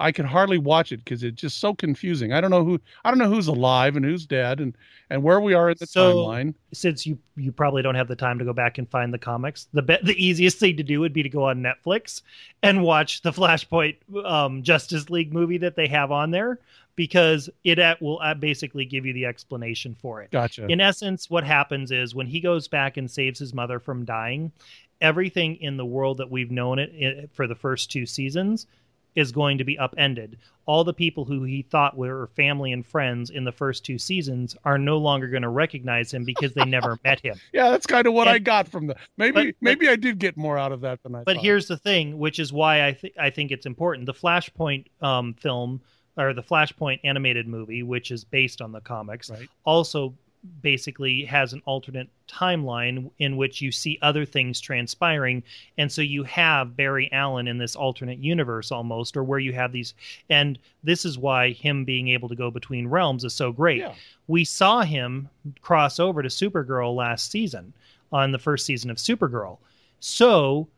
I can hardly watch it because it's just so confusing. I don't know who I don't know who's alive and who's dead and and where we are in the
So-
timeline.
since you you probably don't have the time to go back and find the comics, the be- the easiest thing to do would be to go on Netflix and watch the Flashpoint um, Justice League movie that they have on there because it at, will basically give you the explanation for it.
Gotcha.
In essence, what happens is when he goes back and saves his mother from dying, everything in the world that we've known it, it for the first two seasons is going to be upended. All the people who he thought were family and friends in the first two seasons are no longer going to recognize him because they never [laughs] met him.
yeah, that's kind of what I got from the. Maybe
but- but-
maybe I did get more out of that than I.
But
thought.
here's the thing, which is why I think I think it's important. The Flashpoint um, film or the Flashpoint animated movie, which is based on the comics,
Right.
also basically has an alternate timeline in which you see other things transpiring and so you have Barry Allen in this alternate universe almost or where you have these and this is why him being able to go between realms is so great
Yeah.
we saw him cross over to Supergirl last season on the first season of Supergirl. So,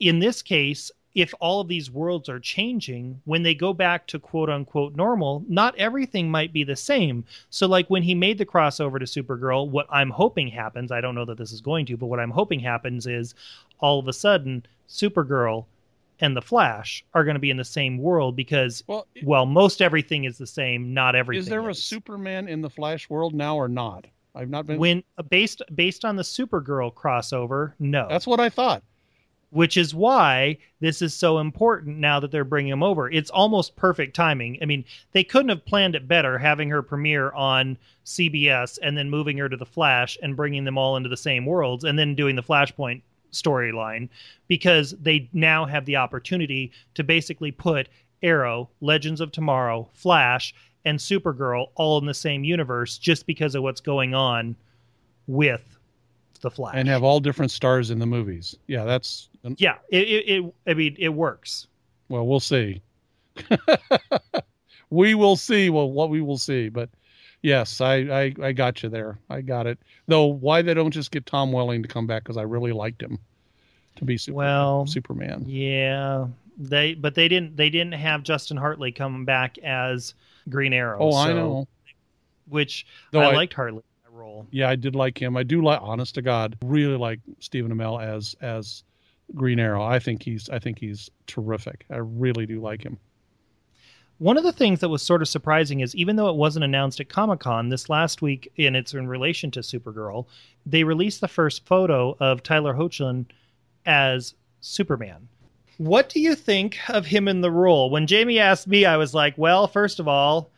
in this case, if all of these worlds are changing, when they go back to quote unquote normal, not everything might be the same. So, like when he made the crossover to Supergirl, what I'm hoping happens, I don't know that this is going to, but what I'm hoping happens is all of a sudden, Supergirl and the Flash are going to be in the same world because,
Well,
well, most everything is the same, not everything.
is there a. Superman in the Flash world now or not? I've not been.
when based based on the Supergirl crossover, no.
That's what I thought.
Which is why this is so important now that they're bringing him over. It's almost perfect timing. I mean, they couldn't have planned it better having her premiere on CBS and then moving her to the Flash and bringing them all into the same worlds and then doing the Flashpoint storyline because they now have the opportunity to basically put Arrow, Legends of Tomorrow, Flash, and Supergirl all in the same universe just because of what's going on with the Flash.
And have all different stars in the movies. Yeah, that's
yeah, it, it, it I mean it works.
well, we'll see. [laughs] we will see. Well, what we will see, but yes, I, I I got you there. I got it. Though, why they don't just get Tom Welling to come back because I really liked him. to be super,
Well,
Superman.
Yeah, they but they didn't they didn't have Justin Hartley coming back as Green Arrow.
Oh, I know.
Which
Though
I,
I-
liked Hartley role.
Yeah, I did like him. I do like, honest to God, really like Stephen Amell as as Green Arrow. I think he's I think he's terrific. I really do like him.
One of the things that was sort of surprising is even though it wasn't announced at Comic Con this last week, and it's in relation to Supergirl, they released the first photo of Tyler Hoechlin as Superman. What do you think of him in the role? When Jamie asked me, I was like, well, first of all,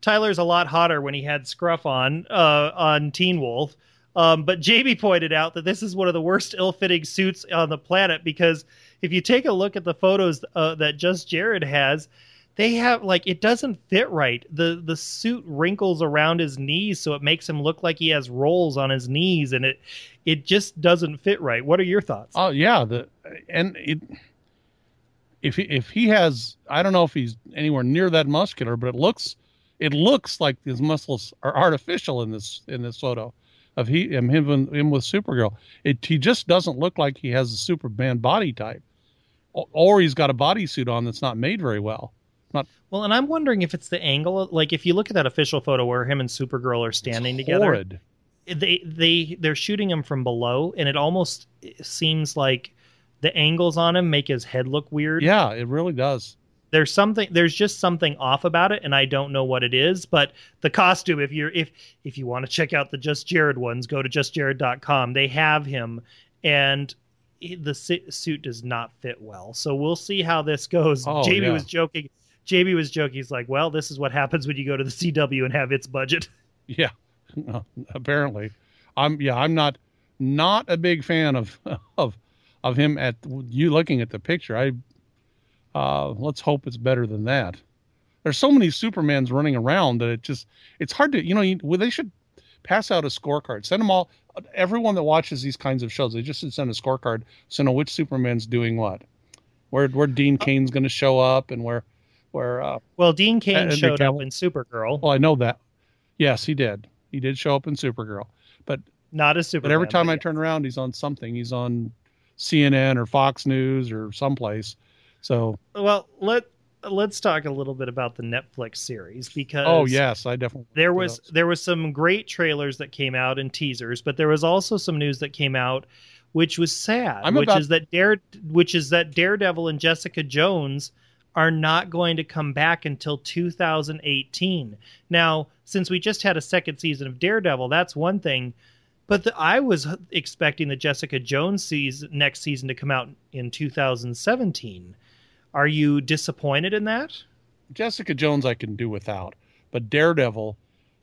Tyler's a lot hotter when he had scruff on uh, on Teen Wolf. Um, but Jamie pointed out that this is one of the worst ill-fitting suits on the planet because if you take a look at the photos uh, that Just Jared has, they have like it doesn't fit right. the The suit wrinkles around his knees, so it makes him look like he has rolls on his knees, and it it just doesn't fit right. What are your thoughts?
Oh yeah, the and it if he, if he has I don't know if he's anywhere near that muscular, but it looks it looks like his muscles are artificial in this in this photo of he him him, him with Supergirl. It he just doesn't look like he has a Superman body type, or, or he's got a bodysuit on that's not made very well.
Not Well, and I'm wondering if it's the angle. Like, if you look at that official photo where him and Supergirl are standing together,
horrid.
they they they're shooting him from below, and it almost seems like the angles on him make his head look weird.
Yeah, it really does.
There's something. There's just something off about it, and I don't know what it is. But the costume, if you're if if you want to check out the Just Jared ones, go to justjared.com. They have him, and the suit does not fit well. So we'll see how this goes.
Oh,
Jamie
yeah.
was joking. Jamie was joking. He's like, "Well, this is what happens when you go to the CW and have its budget." [laughs]
Yeah, [laughs] apparently, I'm yeah I'm not not a big fan of [laughs] of of him at you looking at the picture. I uh, let's hope it's better than that. There's so many Supermans running around that it just it's hard to you know you, well, they should pass out a scorecard. Send them all everyone that watches these kinds of shows. They just should send a scorecard so know which Superman's doing what, where where Dean Cain's going to show up and where where uh,
Well, Dean
Cain
showed up in Supergirl,
well I know that yes he did he did show up in Supergirl, but
not as Superman.
But every time I
yeah.
turn around, he's on something. He's on CNN or Fox News or someplace. So,
Well, let let's talk a little bit about the Netflix series because
oh yes, I definitely.
there was there was some great trailers that came out and teasers, but there was also some news that came out which was sad,
I'm
which
about-
is that Dare which is that Daredevil and Jessica Jones are not going to come back until 2018. Now, since we just had a second season of Daredevil, that's one thing. But the, I was expecting the Jessica Jones season, next season to come out in 2017. Are you disappointed in that?
Jessica Jones, I can do without, but Daredevil,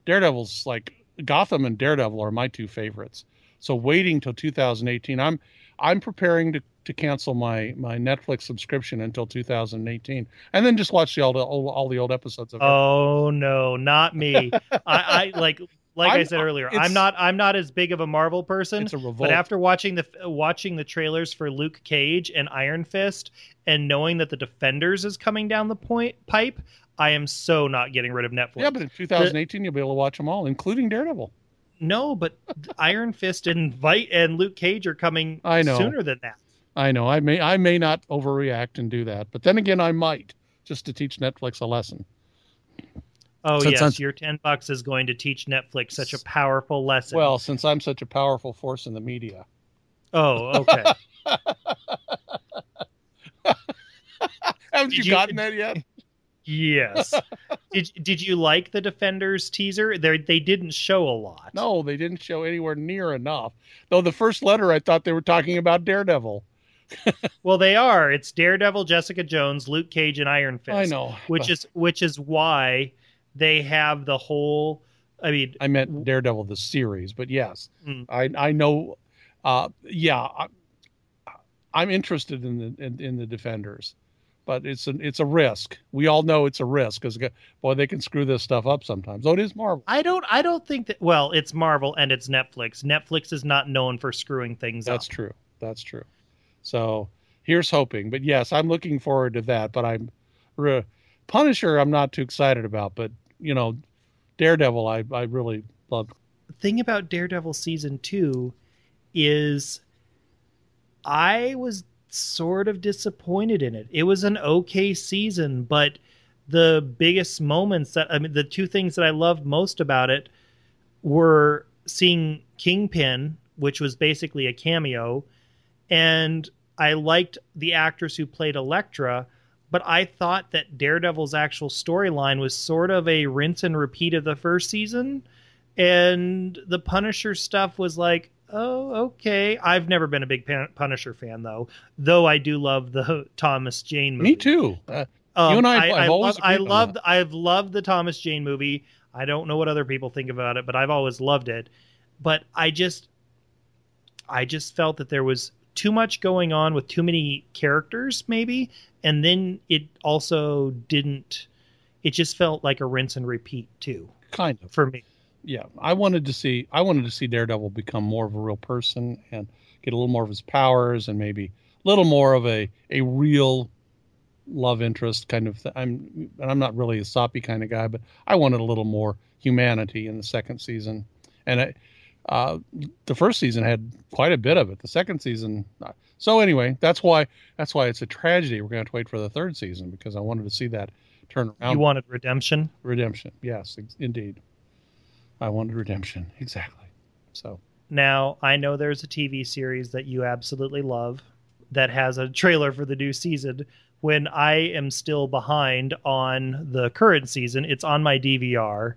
Daredevil's like Gotham and Daredevil are my two favorites. So waiting till 2018, I'm I'm preparing to, to cancel my my Netflix subscription until 2018, and then just watch the all the all, all the old episodes of. it.
Oh no, not me. [laughs] I, I like like i
I'm-
said earlier. I'm not I'm not as big of a Marvel person.
it's a revolt.
But after watching the watching the trailers for Luke Cage and Iron Fist, and knowing that the Defenders is coming down the point pipe, I am so not getting rid of Netflix.
yeah, but in 2018 you'll be able to watch them all, including Daredevil.
no, but [laughs] Iron Fist and Vite and Luke Cage are coming
I know.
sooner than that.
I know I may I may not overreact and do that, but then again I might just to teach Netflix a lesson.
Oh
it
yes, your ten bucks is going to teach Netflix such a powerful lesson.
Well, since I'm such a powerful force in the media,
oh okay. [laughs]
haven't you,
you-
gotten that yet?
Yes. [laughs] did Did you like the Defenders teaser? They they didn't show a lot.
No, they didn't show anywhere near enough. Though the first letter I thought they were talking about Daredevil. [laughs]
Well, they are. It's Daredevil, Jessica Jones, Luke Cage, and Iron Fist.
I know,
Which
but
is which is why they have the whole. I mean,
I meant Daredevil the series, but yes,
Mm.
I I know. Uh, yeah, I, I'm interested in the in, in the Defenders, but it's an it's a risk. We all know it's a risk because boy they can screw this stuff up sometimes. Oh, it is Marvel.
I don't. I don't think that. Well, it's Marvel and it's Netflix. Netflix is not known for screwing things
That's
up.
That's true. That's true. So here's hoping. But yes, I'm looking forward to that. But I'm re- Punisher. I'm not too excited about. But you know, Daredevil. I I really loved.
The thing about Daredevil season two is I was sort of disappointed in it. It was an okay season, but the biggest moments that I mean, the two things that I loved most about it were seeing Kingpin, which was basically a cameo, and I liked the actress who played Elektra, but I thought that Daredevil's actual storyline was sort of a rinse and repeat of the first season, and the Punisher stuff was like, oh, okay. I've never been a big Punisher fan though, though I do love the [laughs] Thomas Jane movie.
Me too. Uh,
um, you and I, I, I've always I loved, I've loved the Thomas Jane movie. I don't know what other people think about it, but I've always loved it. But I just, I just felt that there was too much going on with too many characters, maybe, and then it also didn't. It just felt like a rinse and repeat too.
Kind of
for me.
Yeah, I wanted to see. I wanted to see Daredevil become more of a real person and get a little more of his powers and maybe a little more of a a real love interest kind of. thing. I'm and I'm not really a soppy kind of guy, but I wanted a little more humanity in the second season, and I, uh, the first season had quite a bit of it. The second season, uh, so anyway, that's why that's why it's a tragedy. We're going to have to wait for the third season because I wanted to see that turn around.
You wanted redemption.
Redemption, yes, ex- indeed. I wanted redemption [laughs] exactly. So
now I know there's a TV series that you absolutely love that has a trailer for the new season. When I am still behind on the current season, it's on my DVR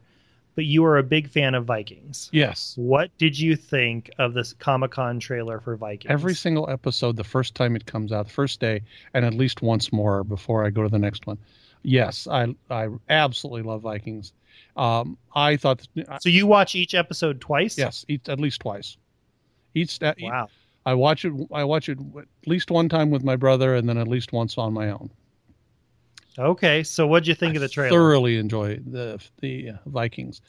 but you are a big fan of Vikings.
Yes.
What did you think of this Comic Con trailer for Vikings?
Every single episode, the first time it comes out, the first day, and at least once more before I go to the next one. Yes, I I absolutely love Vikings. Um, I thought.
So you watch each episode twice?
Yes, each, at least twice. Each.
Wow.
I watch it. I watch it at least one time with my brother, and then at least once on my own.
Okay, so what'd you think I of the trailer?
Thoroughly enjoy the the Vikings.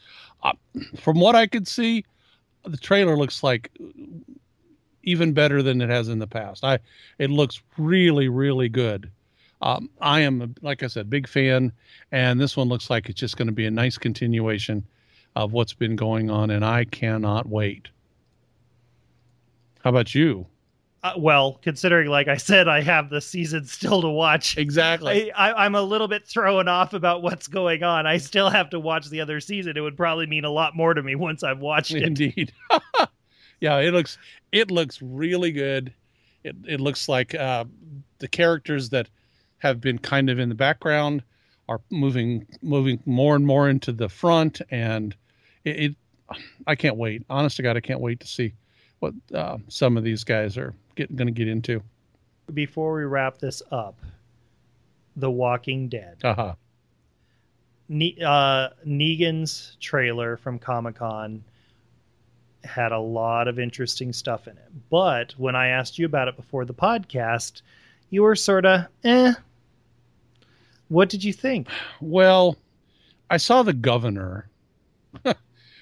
Uh, from what I could see, the trailer looks like even better than it has in the past. I it looks really really good. Um, I am like I said, big fan, and this one looks like it's just going to be a nice continuation of what's been going on, and I cannot wait. How about you?
Uh, well, considering, like I said, I have the season still to watch.
Exactly.
I, am a little bit thrown off about what's going on. I still have to watch the other season. It would probably mean a lot more to me once I've watched it.
Indeed. [laughs] yeah, it looks it looks really good. It it looks like uh, the characters that have been kind of in the background are moving moving more and more into the front, and it, it I can't wait. Honest to God, I can't wait to see what uh, some of these guys are going to get into.
Before we wrap this up, The Walking Dead.
Uh-huh.
Ne- uh Negan's trailer from Comic Con had a lot of interesting stuff in it. But when I asked you about it before the podcast, you were sort of eh. What did you think?
Well, I saw the governor, [laughs]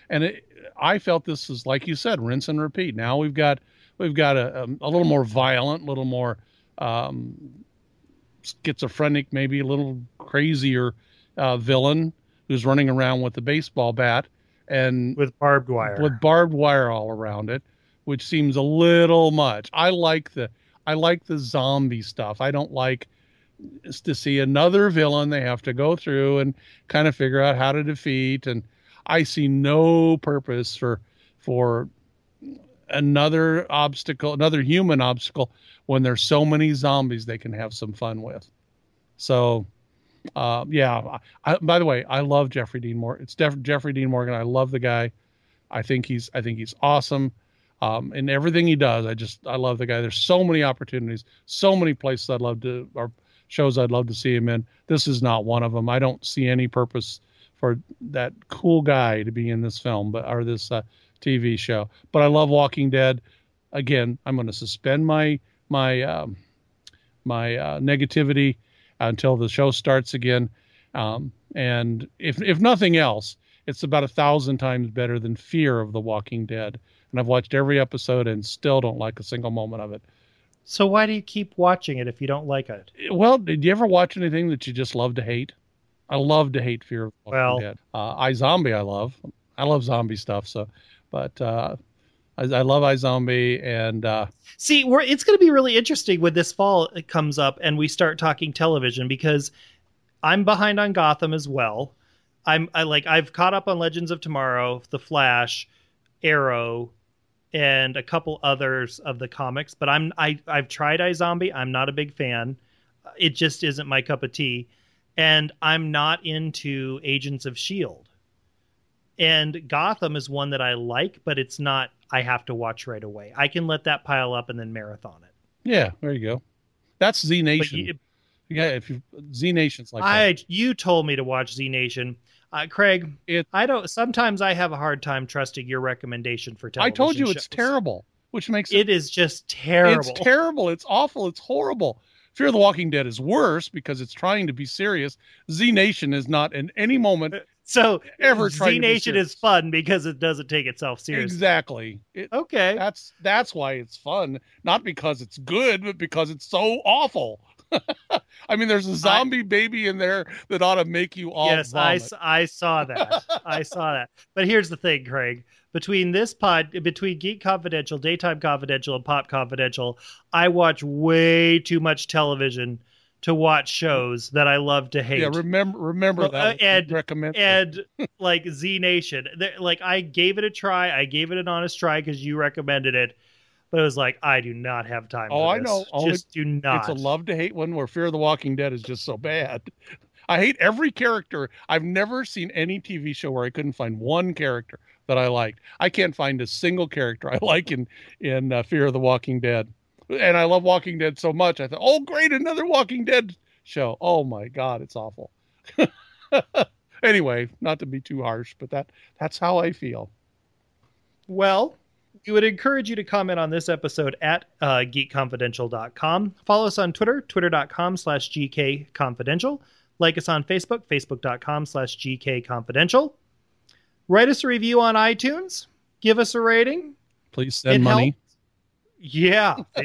and it, I felt this was like you said, rinse and repeat. Now we've got we've got a, a, a little more violent, a little more um, schizophrenic, maybe a little crazier uh, villain who's running around with a baseball bat and
with barbed wire,
with barbed wire all around it, which seems a little much. I like the I like the zombie stuff. I don't like to see another villain they have to go through and kind of figure out how to defeat and I see no purpose for for another obstacle, another human obstacle when there's so many zombies they can have some fun with. So, uh, yeah. I, by the way, I love Jeffrey Dean Morgan. It's Def- Jeffrey Dean Morgan. I love the guy. I think he's I think he's awesome. Um, in everything he does, I just I love the guy. There's so many opportunities, so many places I'd love to or shows I'd love to see him in. This is not one of them. I don't see any purpose for that cool guy to be in this film, but or this uh, TV show. But I love Walking Dead. Again, I'm going to suspend my my um, my uh, negativity until the show starts again. Um, and if if nothing else, it's about a thousand times better than Fear of the Walking Dead. And I've watched every episode and still don't like a single moment of it.
So why do you keep watching it if you don't like it?
Well, did you ever watch anything that you just love to hate? I love to hate Fear of the Walking well, Dead. Uh, I Zombie, I love. I love zombie stuff. So, but uh, I, I love iZombie, and uh,
See, we're, it's going to be really interesting when this fall it comes up and we start talking television because I'm behind on Gotham as well. I'm I like I've caught up on Legends of Tomorrow, The Flash, Arrow, and a couple others of the comics. But I'm I I've tried iZombie. I'm not a big fan. It just isn't my cup of tea, and I'm not into Agents of Shield. And Gotham is one that I like, but it's not. I have to watch right away. I can let that pile up and then marathon it.
yeah, there you go. That's Z Nation.
you,
yeah, if you Z Nation's like that.
You told me to watch Z Nation. Uh, Craig,
It-
I don't. Sometimes I have a hard time trusting your recommendation for television.
I told you it's terrible, which makes it
It is just terrible.
It's terrible. It's awful. It's horrible. Fear of the Walking Dead is worse because it's trying to be serious. Z Nation is not in any moment
so
ever
Z Nation is fun because it doesn't take itself seriously.
exactly. It,
Okay.
that's that's why it's fun, not because it's good, but because it's so awful. [laughs] I mean, there's a zombie baby in there that ought to make you all
yes, I,
vomit.
I saw [laughs] that. I saw that. But here's the thing, Craig. Between this pod, between Geek Confidential, Daytime Confidential, and Pop Confidential, I watch way too much television to watch shows that I love to hate.
yeah, remember remember
Well,
that.
uh, and-
recommend
and like Z Nation, like I gave it a try. I gave it an honest try because you recommended it, but it was like I do not have time.
Oh, I know.
Just do not.
It's a love to hate one where Fear of the Walking Dead is just so bad. [laughs] I hate every character. I've never seen any TV show where I couldn't find one character that I liked. I can't find a single character I [laughs] like in in uh, Fear of the Walking Dead. And I love Walking Dead so much. I thought, oh, great, another Walking Dead show. Oh my God, it's awful. [laughs] anyway, not to be too harsh, but that that's how I feel.
Well, we would encourage you to comment on this episode at uh, geekconfidential.com. Follow us on Twitter, twitter.com slash gkconfidential. Like us on Facebook, facebook.com slash gkconfidential. Write us a review on iTunes. Give us a rating.
Please send
It
money.
Yeah, [laughs]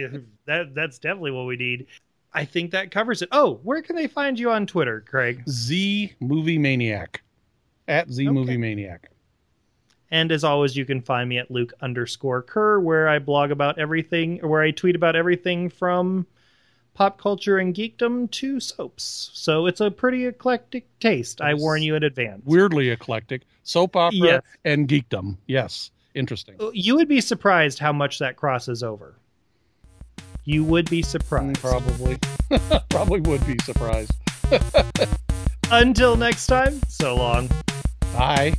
that, that's definitely what we need. I think that covers it. Oh, where can they find you on Twitter, Craig?
Z Movie Maniac at Z
Okay.
Movie Maniac.
And as always, you can find me at Luke underscore Kerr, where I blog about everything, or where I tweet about everything from pop culture and geekdom to soaps. So it's a pretty eclectic taste. I warn you in advance.
weirdly eclectic soap opera
Yes.
and geekdom yes interesting
You would be surprised how much that crosses over. You would be surprised.
probably [laughs] probably would be surprised [laughs]
Until next time, so long.
bye